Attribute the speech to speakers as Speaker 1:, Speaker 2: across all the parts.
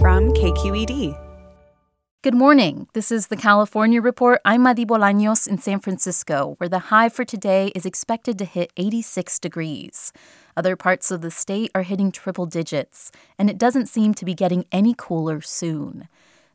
Speaker 1: From KQED.
Speaker 2: Good morning. This is the California Report. I'm Madi Bolaños in San Francisco, where the high for today is expected to hit 86 degrees. Other parts of the state are hitting triple digits, and it doesn't seem to be getting any cooler soon.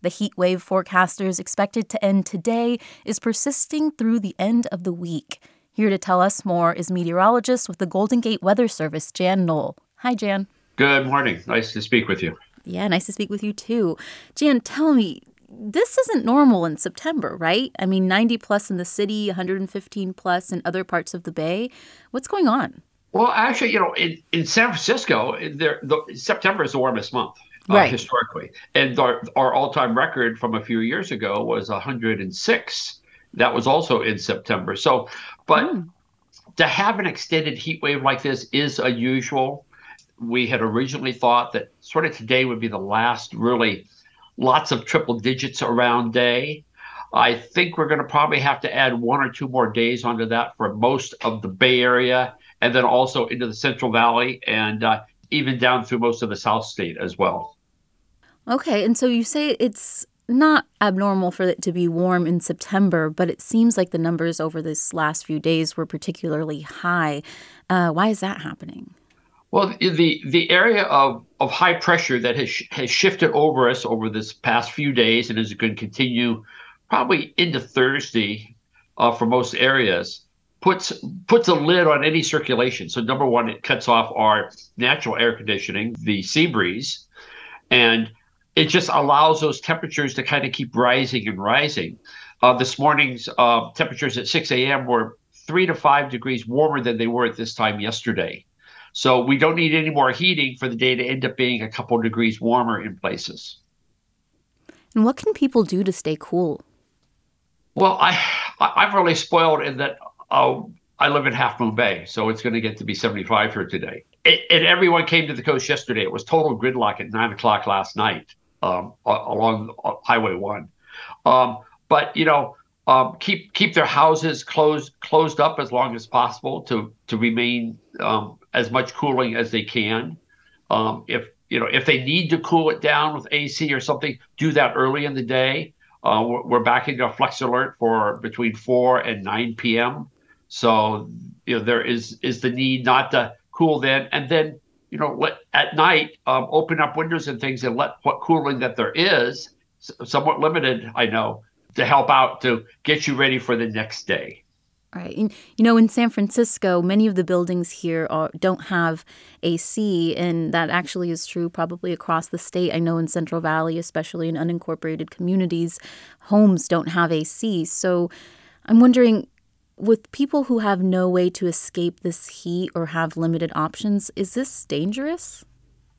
Speaker 2: The heat wave forecasters expected to end today is persisting through the end of the week. Here to tell us more is meteorologist with the Golden Gate Weather Service, Jan Null. Hi, Jan.
Speaker 3: Good morning. Nice to speak with you.
Speaker 2: Yeah, nice to speak with you too. Jan, tell me, this isn't normal in September, right? I mean, 90 plus in the city, 115 plus in other parts of the Bay. What's going on?
Speaker 3: Well, actually, you know, in, in San Francisco, there, the, September is the warmest month. Uh,
Speaker 2: right.
Speaker 3: historically. And our, our all time record from a few years ago was 106. That was also in September. So, but mm. to have an extended heat wave like this is unusual. We had originally thought that sort of today would be the last really lots of triple digits around day. I think we're going to probably have to add one or two more days onto that for most of the Bay Area, and then also into the Central Valley and uh, even down through most of the South State as well.
Speaker 2: Okay, and so you say it's not abnormal for it to be warm in September, but it seems like the numbers over this last few days were particularly high. Uh, why is that happening?
Speaker 3: Well, the the area of, of high pressure that has has shifted over us over this past few days and is going to continue probably into Thursday uh, for most areas puts puts a lid on any circulation. So number one, it cuts off our natural air conditioning, the sea breeze, and it just allows those temperatures to kind of keep rising and rising. Uh, this morning's uh, temperatures at 6 a.m. were three to five degrees warmer than they were at this time yesterday. So we don't need any more heating for the day to end up being a couple degrees warmer in places.
Speaker 2: And what can people do to stay cool?
Speaker 3: Well, I I'm really spoiled in that uh, I live in Half Moon Bay, so it's going to get to be 75 here today. It, and everyone came to the coast yesterday. It was total gridlock at nine o'clock last night um, along Highway One. Um, but you know, um, keep keep their houses closed closed up as long as possible to to remain um, as much cooling as they can. Um, if you know if they need to cool it down with AC or something, do that early in the day. Uh, we're, we're back into a flex alert for between 4 and 9 p.m. So you know there is is the need not to cool then, and then you know let, at night um, open up windows and things and let what cooling that there is, somewhat limited, I know, to help out to get you ready for the next day.
Speaker 2: Right. And, you know, in San Francisco, many of the buildings here are, don't have AC, and that actually is true probably across the state. I know in Central Valley, especially in unincorporated communities, homes don't have AC. So I'm wondering with people who have no way to escape this heat or have limited options, is this dangerous?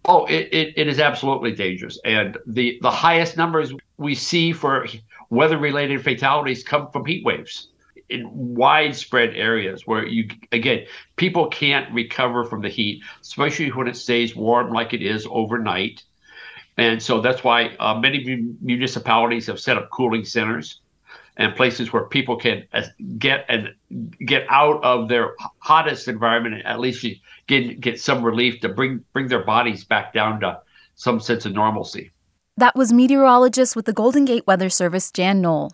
Speaker 3: Oh, it, it, it is absolutely dangerous. And the, the highest numbers we see for weather related fatalities come from heat waves in widespread areas where you again people can't recover from the heat especially when it stays warm like it is overnight and so that's why uh, many municipalities have set up cooling centers and places where people can uh, get and get out of their hottest environment and at least get get some relief to bring bring their bodies back down to some sense of normalcy.
Speaker 2: That was meteorologist with the Golden Gate Weather Service, Jan Null.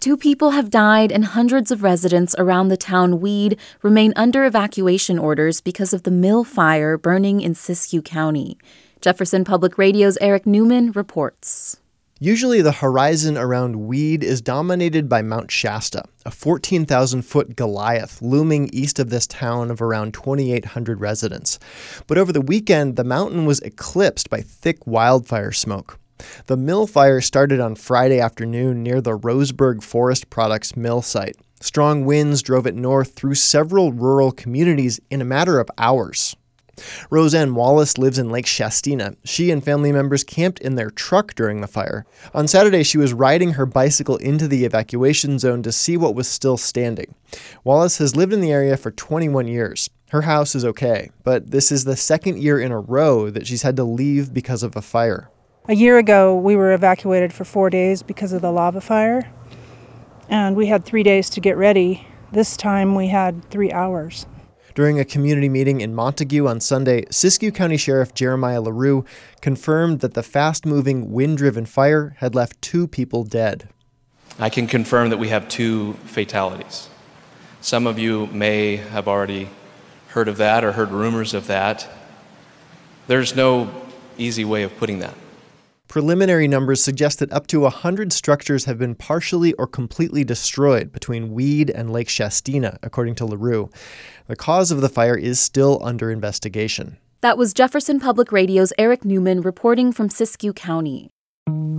Speaker 2: Two people have died, and hundreds of residents around the town Weed remain under evacuation orders because of the mill fire burning in Siskiyou County. Jefferson Public Radio's Erik Neumann reports.
Speaker 1: Usually, the horizon around Weed is dominated by Mount Shasta, a 14,000 foot Goliath looming east of this town of around 2,800 residents. But over the weekend, the mountain was eclipsed by thick wildfire smoke. The mill fire started on Friday afternoon near the Roseburg Forest Products mill site. Strong winds drove it north through several rural communities in a matter of hours. Roseanne Wallace lives in Lake Shastina. She and family members camped in their truck during the fire. On Saturday, she was riding her bicycle into the evacuation zone to see what was still standing. Wallace has lived in the area for 21 years. Her house is okay, but this is the second year in a row that she's had to leave because of a fire.
Speaker 4: A year ago, we were evacuated for four days because of the lava fire, and we had three days to get ready. This time we had three hours.
Speaker 1: During a community meeting in Montague on Sunday, Siskiyou County Sheriff Jeremiah LaRue confirmed that the fast moving, wind driven fire had left two people dead.
Speaker 5: I can confirm that we have two fatalities. Some of you may have already heard of that or heard rumors of that. There's no easy way of putting that.
Speaker 1: Preliminary numbers suggest that up to 100 structures have been partially or completely destroyed between Weed and Lake Shastina, according to LaRue. The cause of the fire is still under investigation.
Speaker 2: That was Jefferson Public Radio's Erik Neumann reporting from Siskiyou County.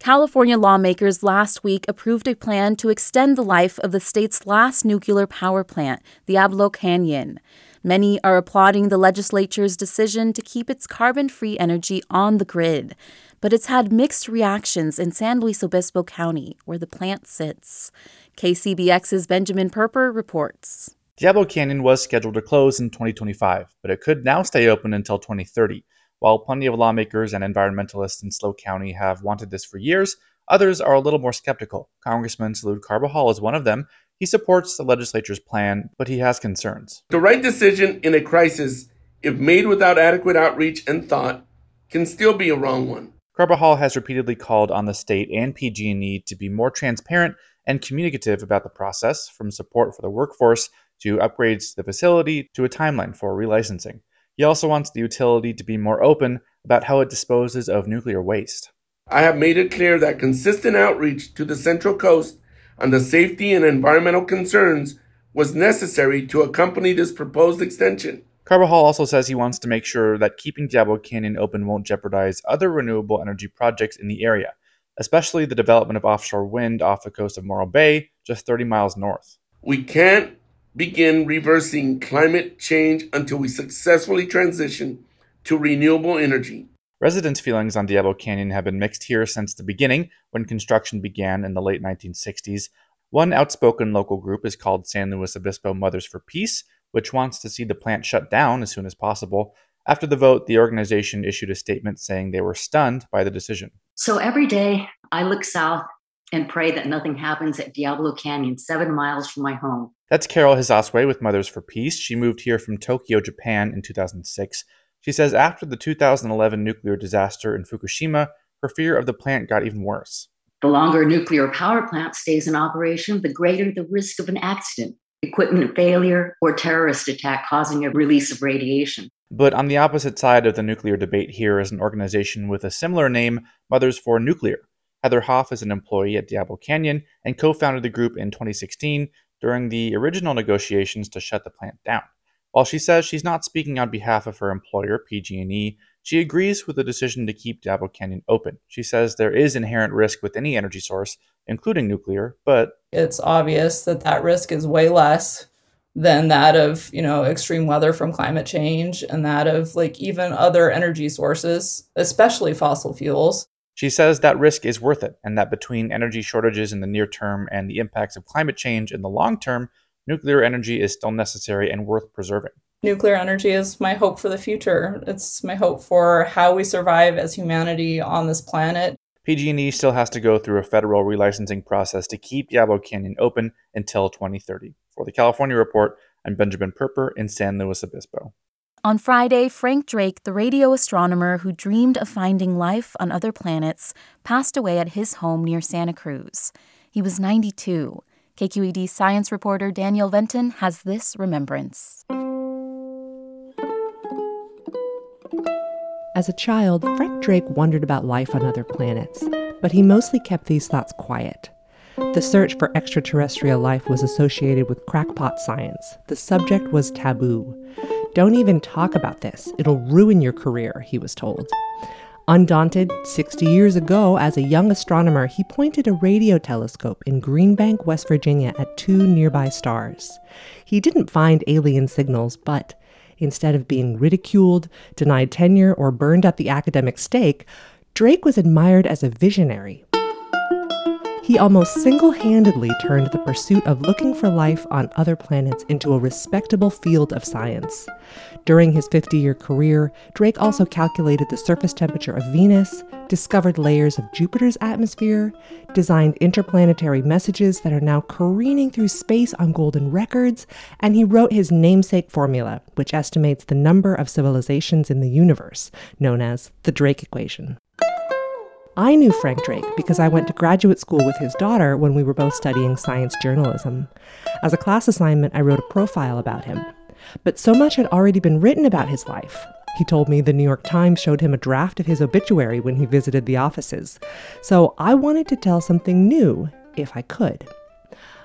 Speaker 2: California lawmakers last week approved a plan to extend the life of the state's last nuclear power plant, Diablo Canyon. Many are applauding the legislature's decision to keep its carbon free energy on the grid, but it's had mixed reactions in San Luis Obispo County, where the plant sits. KCBX's Benjamin Purper reports.
Speaker 6: Diablo Canyon was scheduled to close in 2025, but it could now stay open until 2030. While plenty of lawmakers and environmentalists in SLO County have wanted this for years, others are a little more skeptical. Congressman Salud Carbajal is one of them. He supports the legislature's plan, but he has concerns.
Speaker 7: The right decision in a crisis, if made without adequate outreach and thought, can still be a wrong one.
Speaker 6: Carbajal has repeatedly called on the state and PG&E to be more transparent and communicative about the process, from support for the workforce to upgrades to the facility to a timeline for relicensing. He also wants the utility to be more open about how it disposes of nuclear waste.
Speaker 7: I have made it clear that consistent outreach to the Central Coast on the safety and environmental concerns was necessary to accompany this proposed extension.
Speaker 6: Carbajal also says he wants to make sure that keeping Diablo Canyon open won't jeopardize other renewable energy projects in the area, especially the development of offshore wind off the coast of Morro Bay, just 30 miles north.
Speaker 7: We can't begin reversing climate change until we successfully transition to renewable energy.
Speaker 6: Residents' feelings on Diablo Canyon have been mixed here since the beginning, when construction began in the late 1960s. One outspoken local group is called San Luis Obispo Mothers for Peace, which wants to see the plant shut down as soon as possible. After the vote, the organization issued a statement saying they were stunned by the decision.
Speaker 8: So every day I look south and pray that nothing happens at Diablo Canyon, seven miles from my home.
Speaker 6: That's Carol Hizaswe with Mothers for Peace. She moved here from Tokyo, Japan in 2006. She says after the 2011 nuclear disaster in Fukushima, her fear of the plant got even worse.
Speaker 8: The longer a nuclear power plant stays in operation, the greater the risk of an accident, equipment failure, or terrorist attack causing a release of radiation.
Speaker 6: But on the opposite side of the nuclear debate here is an organization with a similar name, Mothers for Nuclear. Heather Hoff is an employee at Diablo Canyon and co founded the group in 2016 during the original negotiations to shut the plant down. While she says she's not speaking on behalf of her employer, PG&E, she agrees with the decision to keep Diablo Canyon open. She says there is inherent risk with any energy source, including nuclear, but
Speaker 9: it's obvious that that risk is way less than that of, you know, extreme weather from climate change and that of like even other energy sources, especially fossil fuels.
Speaker 6: She says that risk is worth it, and that between energy shortages in the near term and the impacts of climate change in the long term, nuclear energy is still necessary and worth preserving.
Speaker 9: Nuclear energy is my hope for the future. It's my hope for how we survive as humanity on this planet.
Speaker 6: PG&E still has to go through a federal relicensing process to keep Diablo Canyon open until 2030. For the California Report, I'm Benjamin Purper in San Luis Obispo.
Speaker 2: On Friday, Frank Drake, the radio astronomer who dreamed of finding life on other planets, passed away at his home near Santa Cruz. He was 92. KQED science reporter Danielle Venton has this remembrance.
Speaker 10: As a child, Frank Drake wondered about life on other planets, but he mostly kept these thoughts quiet. The search for extraterrestrial life was associated with crackpot science. The subject was taboo. Don't even talk about this, it'll ruin your career, he was told. Undaunted, 60 years ago, as a young astronomer, he pointed a radio telescope in Green Bank, West Virginia, at two nearby stars. He didn't find alien signals, but instead of being ridiculed, denied tenure, or burned at the academic stake, Drake was admired as a visionary, he almost single handedly turned the pursuit of looking for life on other planets into a respectable field of science. During his 50 year career, Drake also calculated the surface temperature of Venus, discovered layers of Jupiter's atmosphere, designed interplanetary messages that are now careening through space on golden records, and he wrote his namesake formula, which estimates the number of civilizations in the universe, known as the Drake equation. I knew Frank Drake because I went to graduate school with his daughter when we were both studying science journalism. As a class assignment, I wrote a profile about him. But so much had already been written about his life. He told me the New York Times showed him a draft of his obituary when he visited the offices. So I wanted to tell something new, if I could.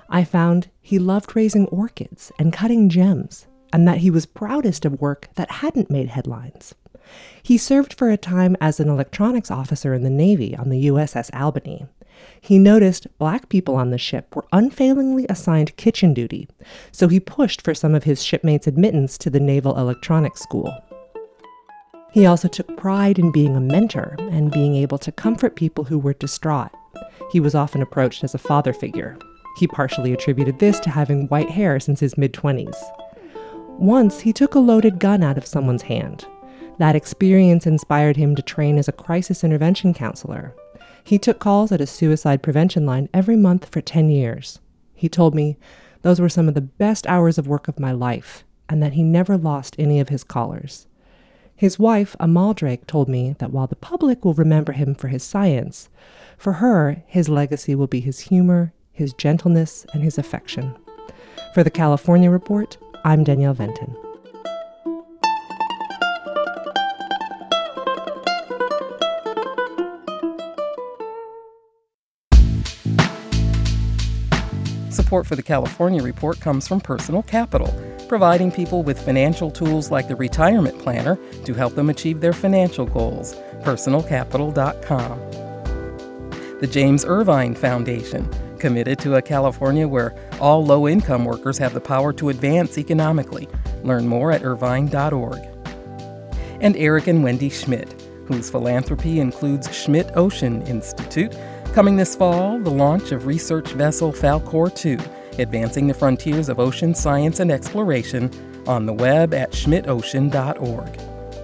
Speaker 10: I found he loved raising orchids and cutting gems, and that he was proudest of work that hadn't made headlines. He served for a time as an electronics officer in the Navy on the USS Albany. He noticed black people on the ship were unfailingly assigned kitchen duty, so he pushed for some of his shipmates' admittance to the Naval Electronics School. He also took pride in being a mentor and being able to comfort people who were distraught. He was often approached as a father figure. He partially attributed this to having white hair since his mid 20s. Once, he took a loaded gun out of someone's hand. That experience inspired him to train as a crisis intervention counselor. He took calls at a suicide prevention line every month for 10 years. He told me those were some of the best hours of work of my life, and that he never lost any of his callers. His wife, Amahl Drake, told me that while the public will remember him for his science, for her, his legacy will be his humor, his gentleness, and his affection. For the California Report, I'm Danielle Venton.
Speaker 11: Support for the California Report comes from Personal Capital, providing people with financial tools like the Retirement Planner to help them achieve their financial goals. PersonalCapital.com. The James Irvine Foundation, committed to a California where all low income workers have the power to advance economically. Learn more at irvine.org. And Eric and Wendy Schmidt, whose philanthropy includes Schmidt Ocean Institute Coming this fall, the launch of research vessel Falkor 2, advancing the frontiers of ocean science and exploration on the web at schmidtocean.org.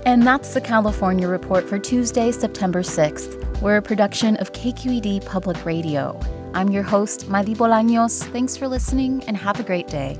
Speaker 2: And that's the California Report for Tuesday, September 6th. We're a production of KQED Public Radio. I'm your host, Madi Bolaños. Thanks for listening and have a great day.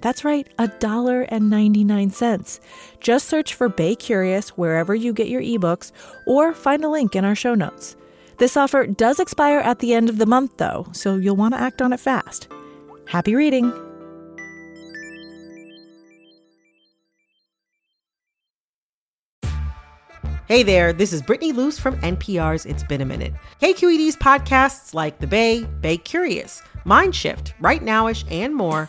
Speaker 12: That's right, $1.99. Just search for Bay Curious wherever you get your ebooks or find a link in our show notes. This offer does expire at the end of the month, though, so you'll want to act on it fast. Happy reading!
Speaker 13: Hey there, this is Brittany Luce from NPR's It's Been a Minute. KQED's podcasts like The Bay, Bay Curious, Mindshift, Right Nowish, and more